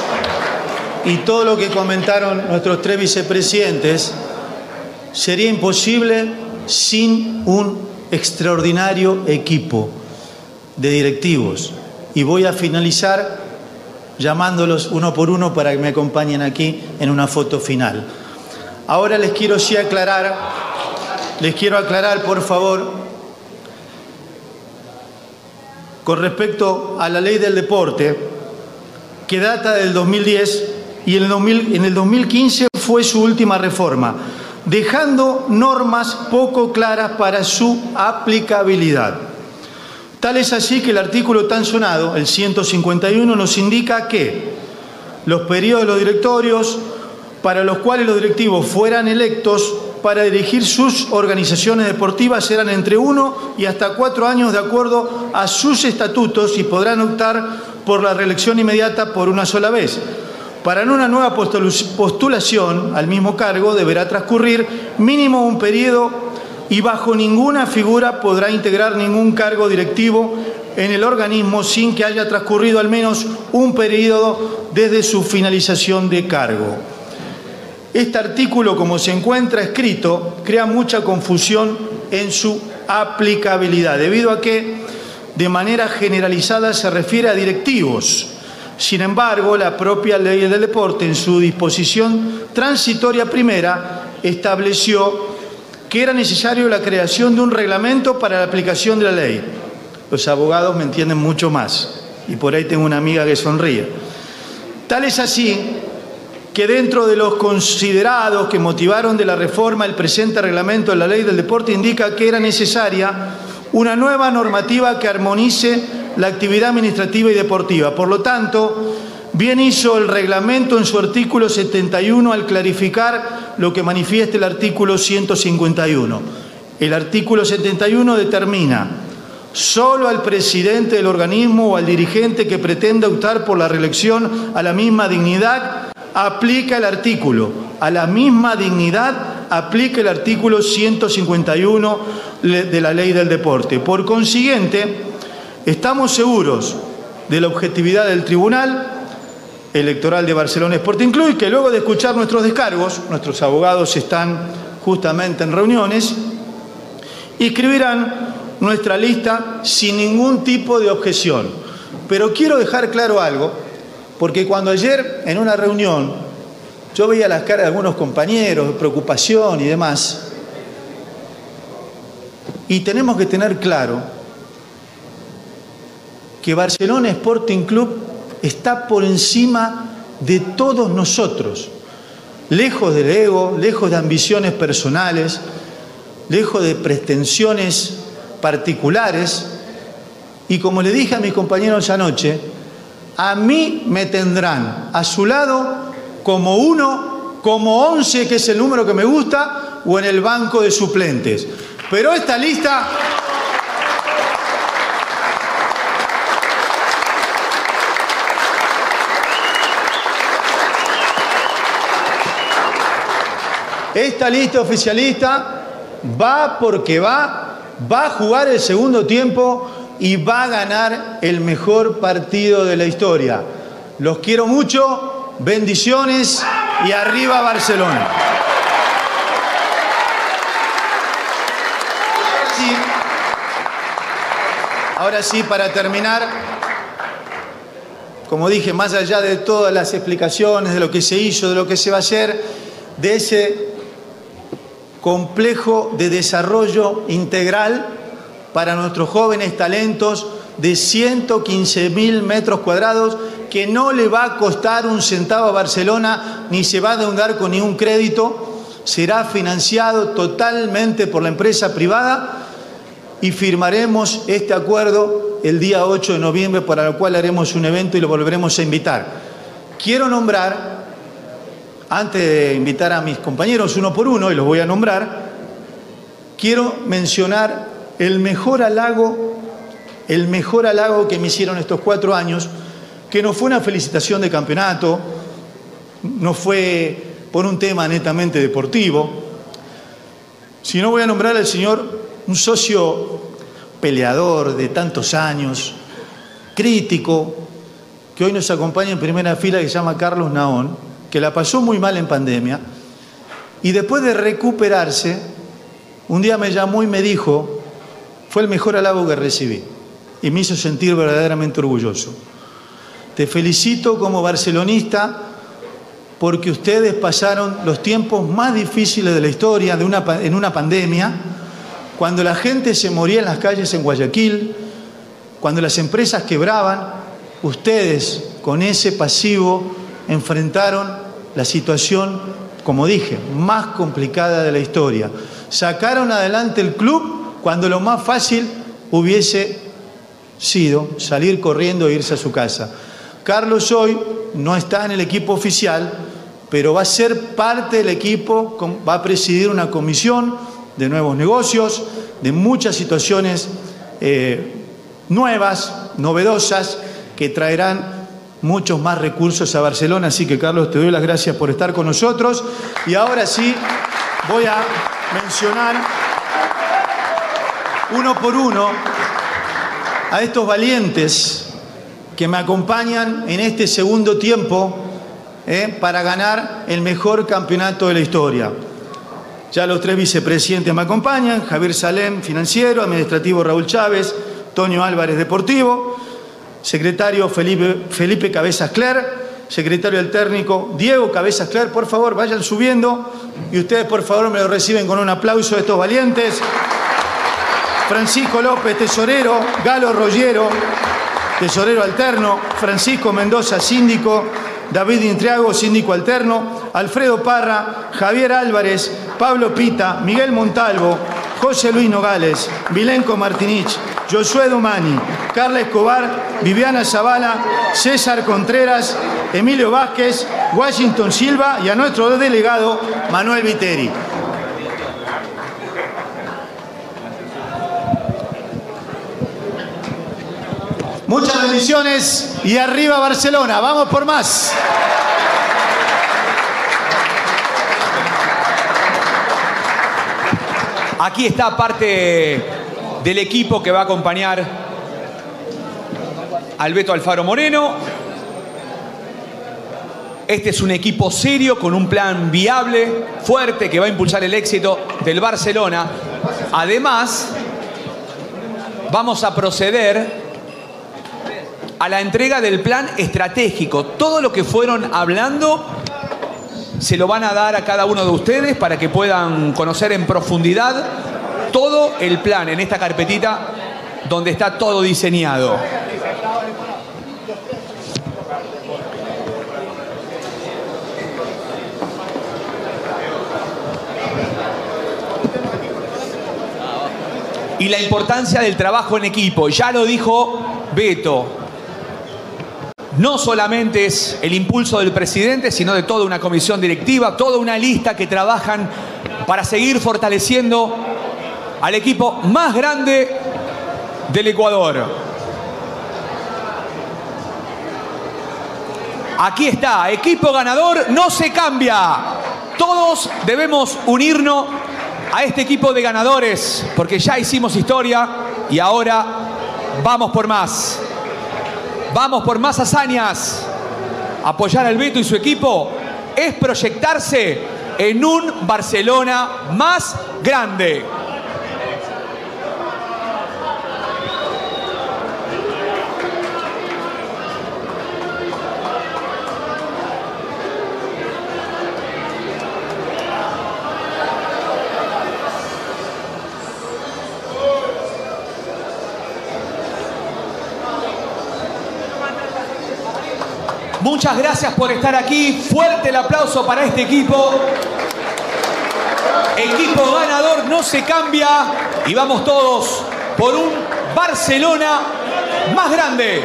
y todo lo que comentaron nuestros tres vicepresidentes sería imposible sin un extraordinario equipo de directivos. Y voy a finalizar llamándolos uno por uno para que me acompañen aquí en una foto final. Ahora les quiero sí aclarar, les quiero aclarar por favor, con respecto a la ley del deporte, que data del 2010 y en el, en el 2015 fue su última reforma, dejando normas poco claras para su aplicabilidad. Tal es así que el artículo tan sonado, el 151, nos indica que los periodos de los directorios para los cuales los directivos fueran electos para dirigir sus organizaciones deportivas serán entre uno y hasta cuatro años de acuerdo a sus estatutos y podrán optar por la reelección inmediata por una sola vez. Para una nueva postulación al mismo cargo deberá transcurrir mínimo un periodo y bajo ninguna figura podrá integrar ningún cargo directivo en el organismo sin que haya transcurrido al menos un periodo desde su finalización de cargo. Este artículo, como se encuentra escrito, crea mucha confusión en su aplicabilidad, debido a que de manera generalizada se refiere a directivos. Sin embargo, la propia ley del deporte, en su disposición transitoria primera, estableció que era necesario la creación de un reglamento para la aplicación de la ley. Los abogados me entienden mucho más y por ahí tengo una amiga que sonríe. Tal es así que dentro de los considerados que motivaron de la reforma el presente reglamento de la ley del deporte indica que era necesaria una nueva normativa que armonice la actividad administrativa y deportiva. Por lo tanto, Bien hizo el reglamento en su artículo 71 al clarificar lo que manifiesta el artículo 151. El artículo 71 determina solo al presidente del organismo o al dirigente que pretenda optar por la reelección a la misma dignidad aplica el artículo. A la misma dignidad aplica el artículo 151 de la ley del deporte. Por consiguiente, estamos seguros de la objetividad del tribunal electoral de Barcelona Sporting Club y que luego de escuchar nuestros descargos, nuestros abogados están justamente en reuniones, escribirán nuestra lista sin ningún tipo de objeción. Pero quiero dejar claro algo, porque cuando ayer en una reunión yo veía las caras de algunos compañeros, de preocupación y demás, y tenemos que tener claro que Barcelona Sporting Club está por encima de todos nosotros, lejos del ego, lejos de ambiciones personales, lejos de pretensiones particulares. Y como le dije a mis compañeros anoche, a mí me tendrán a su lado como uno, como once, que es el número que me gusta, o en el banco de suplentes. Pero esta lista Esta lista oficialista va porque va, va a jugar el segundo tiempo y va a ganar el mejor partido de la historia. Los quiero mucho bendiciones y arriba Barcelona. Ahora sí, para terminar, como dije, más allá de todas las explicaciones de lo que se hizo, de lo que se va a hacer, de ese complejo de desarrollo integral para nuestros jóvenes talentos de 115 mil metros cuadrados que no le va a costar un centavo a Barcelona ni se va a deudar con ningún crédito, será financiado totalmente por la empresa privada y firmaremos este acuerdo el día 8 de noviembre para el cual haremos un evento y lo volveremos a invitar. Quiero nombrar, antes de invitar a mis compañeros uno por uno, y los voy a nombrar, quiero mencionar el mejor halago, el mejor halago que me hicieron estos cuatro años, que no fue una felicitación de campeonato, no fue por un tema netamente deportivo, sino voy a nombrar al señor, un socio peleador de tantos años, crítico, que hoy nos acompaña en primera fila, que se llama Carlos Naón, que la pasó muy mal en pandemia, y después de recuperarse, un día me llamó y me dijo, fue el mejor halago que recibí y me hizo sentir verdaderamente orgulloso. Te felicito como barcelonista porque ustedes pasaron los tiempos más difíciles de la historia de una, en una pandemia, cuando la gente se moría en las calles en Guayaquil, cuando las empresas quebraban, ustedes con ese pasivo enfrentaron la situación, como dije, más complicada de la historia. Sacaron adelante el club cuando lo más fácil hubiese sido salir corriendo e irse a su casa. Carlos hoy no está en el equipo oficial, pero va a ser parte del equipo, va a presidir una comisión de nuevos negocios, de muchas situaciones eh, nuevas, novedosas, que traerán muchos más recursos a Barcelona. Así que Carlos, te doy las gracias por estar con nosotros. Y ahora sí, voy a mencionar uno por uno a estos valientes que me acompañan en este segundo tiempo eh, para ganar el mejor campeonato de la historia. Ya los tres vicepresidentes me acompañan, Javier Salem, financiero, administrativo Raúl Chávez, Tonio Álvarez, deportivo, secretario Felipe, Felipe Cabezas Cler, secretario del técnico Diego Cabezas Cler, por favor vayan subiendo y ustedes por favor me lo reciben con un aplauso de estos valientes. Francisco López, tesorero, Galo Rollero, tesorero alterno, Francisco Mendoza, síndico, David Intriago, síndico alterno, Alfredo Parra, Javier Álvarez, Pablo Pita, Miguel Montalvo, José Luis Nogales, Vilenco Martinich, Josué Domani, Carla Escobar, Viviana Zavala, César Contreras, Emilio Vázquez, Washington Silva y a nuestro delegado Manuel Viteri. Muchas bendiciones y arriba Barcelona. Vamos por más. Aquí está parte del equipo que va a acompañar al Beto Alfaro Moreno. Este es un equipo serio con un plan viable, fuerte, que va a impulsar el éxito del Barcelona. Además, vamos a proceder a la entrega del plan estratégico. Todo lo que fueron hablando se lo van a dar a cada uno de ustedes para que puedan conocer en profundidad todo el plan en esta carpetita donde está todo diseñado. Y la importancia del trabajo en equipo. Ya lo dijo Beto, no solamente es el impulso del presidente, sino de toda una comisión directiva, toda una lista que trabajan para seguir fortaleciendo al equipo más grande del Ecuador. Aquí está, equipo ganador no se cambia. todos debemos unirnos a este equipo de ganadores, porque ya hicimos historia y ahora vamos por más. Vamos por más hazañas. Apoyar al Beto y su equipo es proyectarse en un Barcelona más grande. Muchas gracias por estar aquí. Fuerte el aplauso para este equipo. Equipo ganador no se cambia y vamos todos por un Barcelona más grande.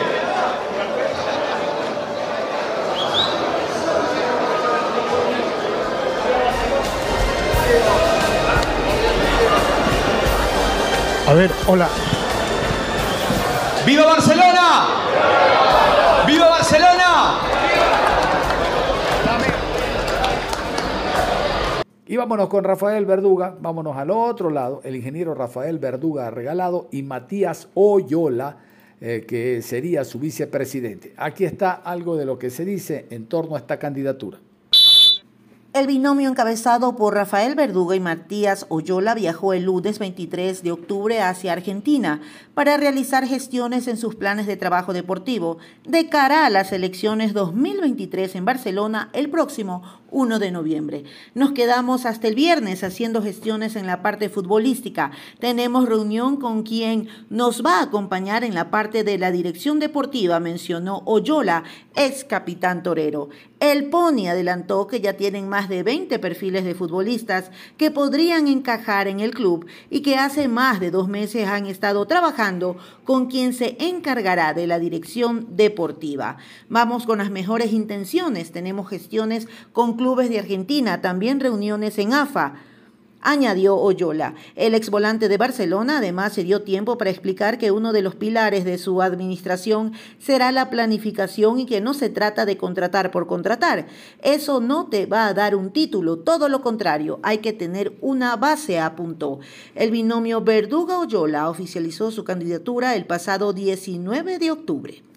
A ver, hola. ¡Viva Barcelona! ¡Viva Barcelona! Y vámonos con Rafael Verduga, vámonos al otro lado, el ingeniero Rafael Verduga Regalado y Matías Oyola, eh, que sería su vicepresidente. Aquí está algo de lo que se dice en torno a esta candidatura. El binomio encabezado por Rafael Verduga y Matías Oyola viajó el lunes 23 de octubre hacia Argentina para realizar gestiones en sus planes de trabajo deportivo de cara a las elecciones 2023 en Barcelona el próximo 1 de noviembre. Nos quedamos hasta el viernes haciendo gestiones en la parte futbolística. Tenemos reunión con quien nos va a acompañar en la parte de la dirección deportiva, mencionó Oyola, ex capitán torero. El Pony adelantó que ya tienen más de 20 perfiles de futbolistas que podrían encajar en el club y que hace más de dos meses han estado trabajando con quien se encargará de la dirección deportiva. Vamos con las mejores intenciones. Tenemos gestiones con clubes de Argentina, también reuniones en AFA añadió Oyola. El ex volante de Barcelona además se dio tiempo para explicar que uno de los pilares de su administración será la planificación y que no se trata de contratar por contratar. Eso no te va a dar un título, todo lo contrario, hay que tener una base, apuntó. El binomio Verduga-Oyola oficializó su candidatura el pasado 19 de octubre.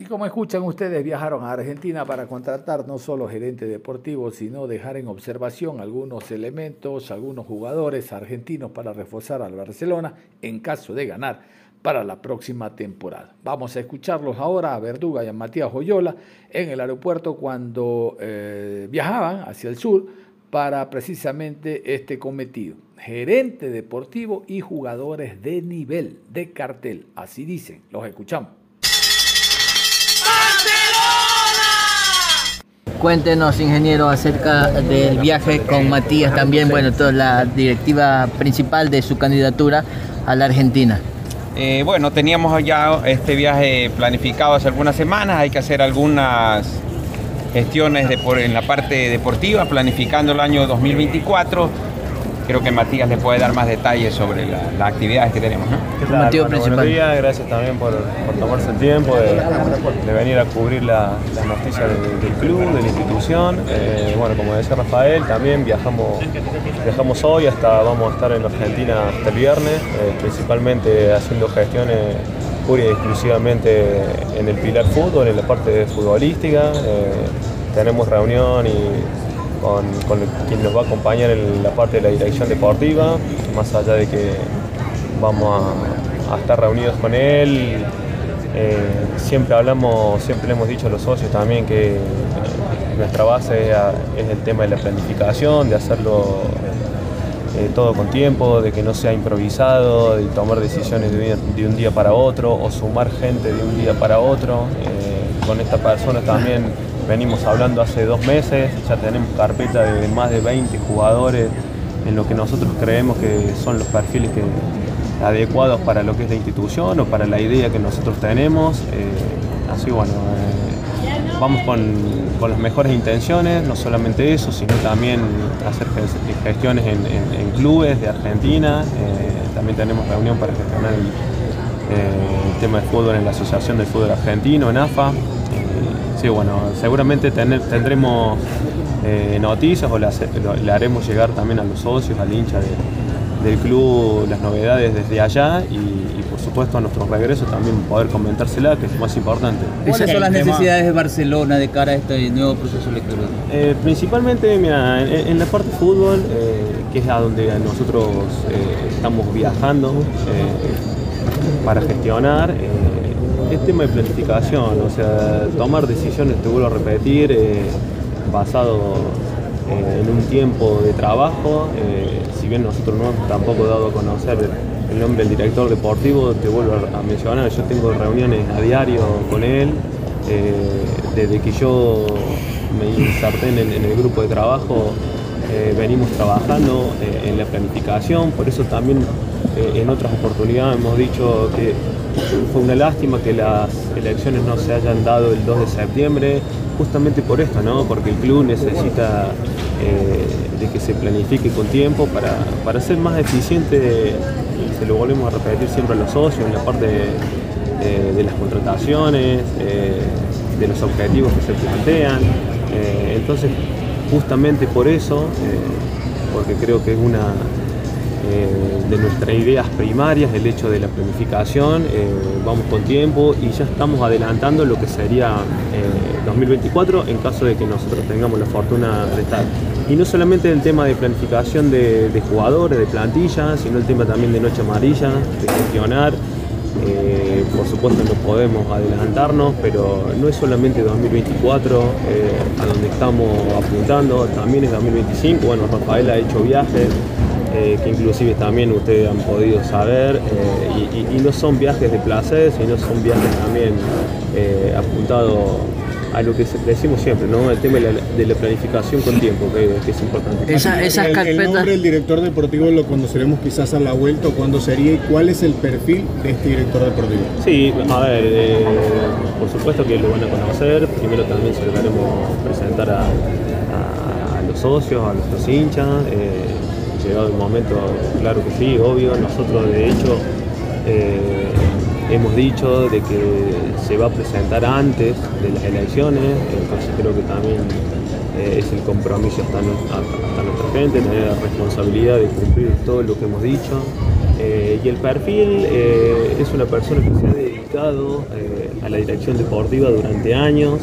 Y como escuchan ustedes, viajaron a Argentina para contratar no solo gerente deportivo, sino dejar en observación algunos elementos, algunos jugadores argentinos para reforzar al Barcelona en caso de ganar para la próxima temporada. Vamos a escucharlos ahora a Verduga y a Matías Joyola en el aeropuerto cuando eh, viajaban hacia el sur para precisamente este cometido. Gerente deportivo y jugadores de nivel, de cartel, así dicen, los escuchamos. Cuéntenos, ingeniero, acerca del viaje con Matías también, bueno, toda la directiva principal de su candidatura a la Argentina. Eh, bueno, teníamos ya este viaje planificado hace algunas semanas, hay que hacer algunas gestiones de en la parte deportiva, planificando el año 2024 creo que Matías le puede dar más detalles sobre las actividades que tenemos. ¿no? ¿Qué tal? Motivo principal. Buenos días, gracias también por, tomarse el tiempo de, venir a cubrir las noticias del, club, de la institución. Eh, bueno, como decía Rafael, también viajamos, viajamos hoy, hasta vamos a estar en Argentina hasta el viernes, eh, principalmente haciendo gestiones pura y exclusivamente en el pilar fútbol, en la parte futbolística. Eh, tenemos reunión y con, quien nos va a acompañar en la parte de la dirección deportiva, más allá de que vamos a, estar reunidos con él. Eh, siempre hablamos, siempre hemos dicho a los socios también que eh, nuestra base es, el tema de la planificación, de hacerlo eh, todo con tiempo, de que no sea improvisado, de tomar decisiones de un, día, para otro o sumar gente de un día para otro. con esta persona también venimos hablando hace dos meses, ya tenemos carpeta de más de 20 jugadores en lo que nosotros creemos que son los perfiles que, adecuados para lo que es la institución o para la idea que nosotros tenemos. Eh, así bueno, eh, vamos con, las mejores intenciones, no solamente eso, sino también hacer gestiones en, clubes de Argentina. Eh, también tenemos reunión para gestionar el, el tema de fútbol en la Asociación del Fútbol Argentino, en AFA. Sí, bueno, seguramente tendremos eh, noticias o le, haremos llegar también a los socios, al hincha de- del club, las novedades desde allá y, y, por supuesto a nuestro regreso también poder comentársela, que es lo más importante. ¿Cuáles son las necesidades de Barcelona de cara a este nuevo proceso electoral? Eh, principalmente, mira, en, en la parte de fútbol, eh, que es a donde nosotros eh, estamos viajando eh, para gestionar, tema de planificación, o sea, tomar decisiones, te vuelvo a repetir, eh, basado eh, en un tiempo de trabajo, eh, si bien nosotros no hemos tampoco dado a conocer el nombre del director deportivo, te vuelvo a mencionar, yo tengo reuniones a diario con él, desde que yo me inserté en el, grupo de trabajo, venimos trabajando en la planificación, por eso también en otras oportunidades hemos dicho que fue una lástima que las elecciones no se hayan dado el 2 de septiembre, justamente por esto, ¿no? porque el club necesita eh, de que se planifique con tiempo para, para ser más eficiente, se lo volvemos a repetir siempre a los socios en la parte de, eh, las contrataciones, eh, de los objetivos que se plantean. Eh, entonces, justamente por eso, eh, porque creo que es una eh, de nuestras ideas primarias, el hecho de la planificación, eh, vamos con tiempo y ya estamos adelantando lo que sería eh, 2024 en caso de que nosotros tengamos la fortuna de estar. Y no solamente el tema de planificación de, jugadores, de plantillas, sino el tema también de noche amarilla, de gestionar. Eh, por supuesto no podemos adelantarnos, pero no es solamente 2024 eh, a donde estamos apuntando, también es 2025. Bueno, Rafael ha hecho viajes, eh, que inclusive también ustedes han podido saber, eh, y, y- y no son viajes de placer, sino son viajes también eh, apuntados a lo que decimos siempre, ¿no? el tema de la, de la planificación con tiempo, que, que es importante. el, el nombre del director deportivo lo conoceremos quizás a la vuelta o cuándo sería y cuál es el perfil de este director deportivo. Sí, a ver, eh, por supuesto que lo van a conocer. Primero también se lo queremos presentar a, a- a los socios, a nuestros hinchas. eh, llegado el momento, claro que sí, obvio. Nosotros, de hecho, eh, hemos dicho de que se va a presentar antes de las elecciones, entonces creo que también eh, es el compromiso hasta, nu- hasta- hasta nuestra gente, tener la responsabilidad de cumplir todo lo que hemos dicho. Eh, y el perfil es una persona que se ha dedicado a la dirección deportiva durante años,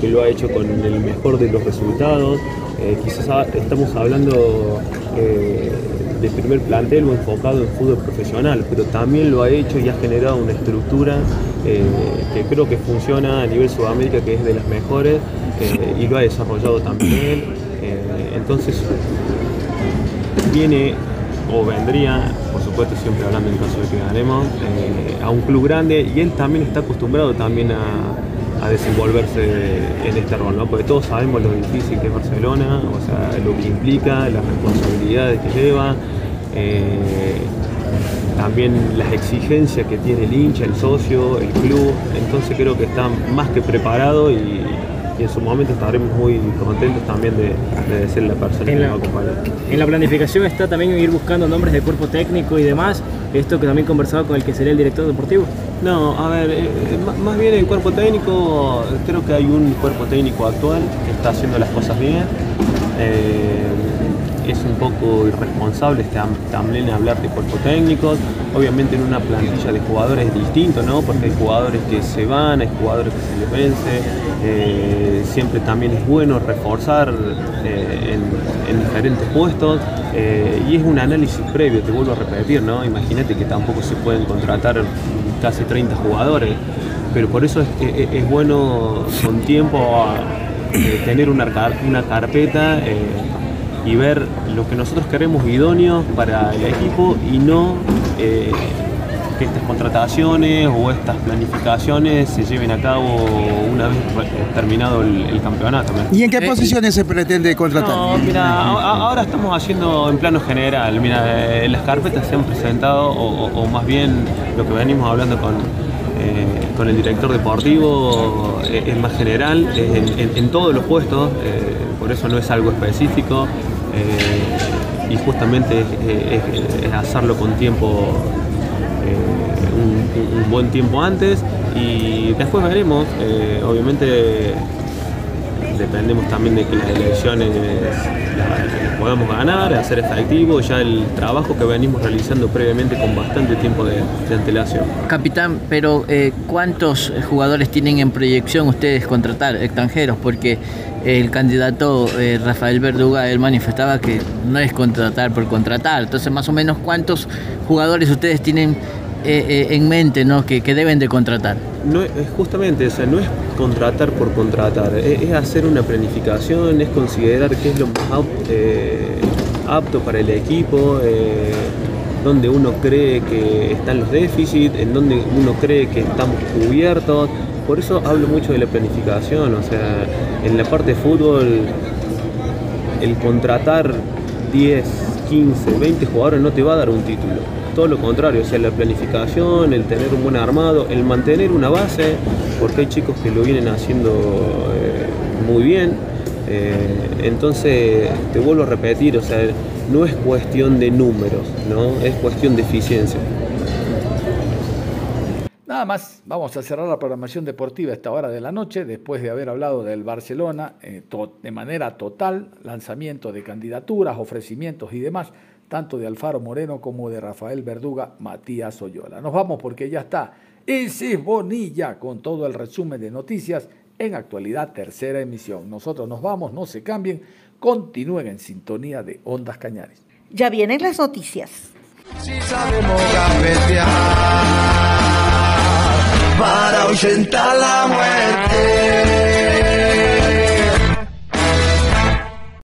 que lo ha hecho con el mejor de los resultados. Eh, quizás estamos hablando eh, de primer plantel o enfocado en fútbol profesional, pero también lo ha hecho y ha generado una estructura eh, que creo que funciona a nivel Sudamérica, que es de las mejores, eh, y lo ha desarrollado también. Entonces, viene o vendría, por supuesto siempre hablando en caso de que ganemos, a un club grande y él también está acostumbrado también a, a desenvolverse en este rol, ¿no? porque todos sabemos lo difícil que es Barcelona, o sea, lo que implica, las responsabilidades que lleva, eh, también las exigencias que tiene el hincha, el socio, el club, entonces creo que está más que preparado y, y en su momento estaremos muy contentos también de, de ser la persona En que la- nos va a acompañar. En la planificación está también ir buscando nombres de cuerpo técnico y demás. Esto que también conversaba con el que sería el director deportivo. No, a ver, eh, eh, más bien el cuerpo técnico, creo que hay un cuerpo técnico actual que está haciendo las cosas bien. Eh, es un poco irresponsable tam- también hablar de cuerpo técnico. Obviamente en una plantilla de jugadores es distinto, ¿no? Porque hay jugadores que se van, hay jugadores que se les vence. Eh, siempre también es bueno reforzar eh, en, en diferentes puestos. Eh, y es un análisis previo, te vuelvo a repetir, ¿no? Imagínate que tampoco se pueden contratar casi 30 jugadores, pero por eso es, bueno con tiempo tener una, una carpeta y ver lo que nosotros queremos idóneo para el equipo y no que estas contrataciones o estas planificaciones se lleven a cabo una vez re- terminado el, el campeonato. ¿Y en qué posiciones se pretende contratar? No, mira, ahora estamos haciendo en plano general. Mira, eh, las carpetas se han presentado, o, o- o más bien lo que venimos hablando con, eh, con el director deportivo eh, es más general, en, en- en todos los puestos, eh, por eso no es algo específico. eh, y justamente es, es- es hacerlo con tiempo eh, un, buen tiempo antes y después veremos, eh, obviamente dependemos también de que las elecciones las podamos ganar, hacer efectivo ya el trabajo que venimos realizando previamente con bastante tiempo de, antelación. Capitán, pero eh, ¿cuántos jugadores tienen en proyección ustedes contratar extranjeros? Porque el candidato eh, Rafael Verduga, él manifestaba que no es contratar por contratar. Entonces, más o menos, ¿cuántos jugadores ustedes tienen eh, eh, en mente ¿no? que, deben de contratar? No, es justamente, o sea, no es contratar por contratar, es, hacer una planificación, es considerar qué es lo más apto, para el equipo, donde uno cree que están los déficits, en donde uno cree que estamos cubiertos. Por eso hablo mucho de la planificación, o sea, en la parte de fútbol, el contratar 10, 15, 20 jugadores no te va a dar un título. Todo lo contrario, o sea, la planificación, el tener un buen armado, el mantener una base, porque hay chicos que lo vienen haciendo eh, muy bien. Eh, entonces, te vuelvo a repetir, o sea, no es cuestión de números, ¿no? Es cuestión de eficiencia. Nada más, vamos a cerrar la programación deportiva a esta hora de la noche, después de haber hablado del Barcelona eh, de manera total, lanzamiento de candidaturas, ofrecimientos y demás, tanto de Alfaro Moreno como de Rafael Verduga, Matías Oyola. Nos vamos porque ya está ese Bonilla con todo el resumen de noticias en actualidad tercera emisión. Nosotros nos vamos, no se cambien, continúen en sintonía de Ondas Cañares. Ya vienen las noticias. sabemos para ahuyentar la muerte.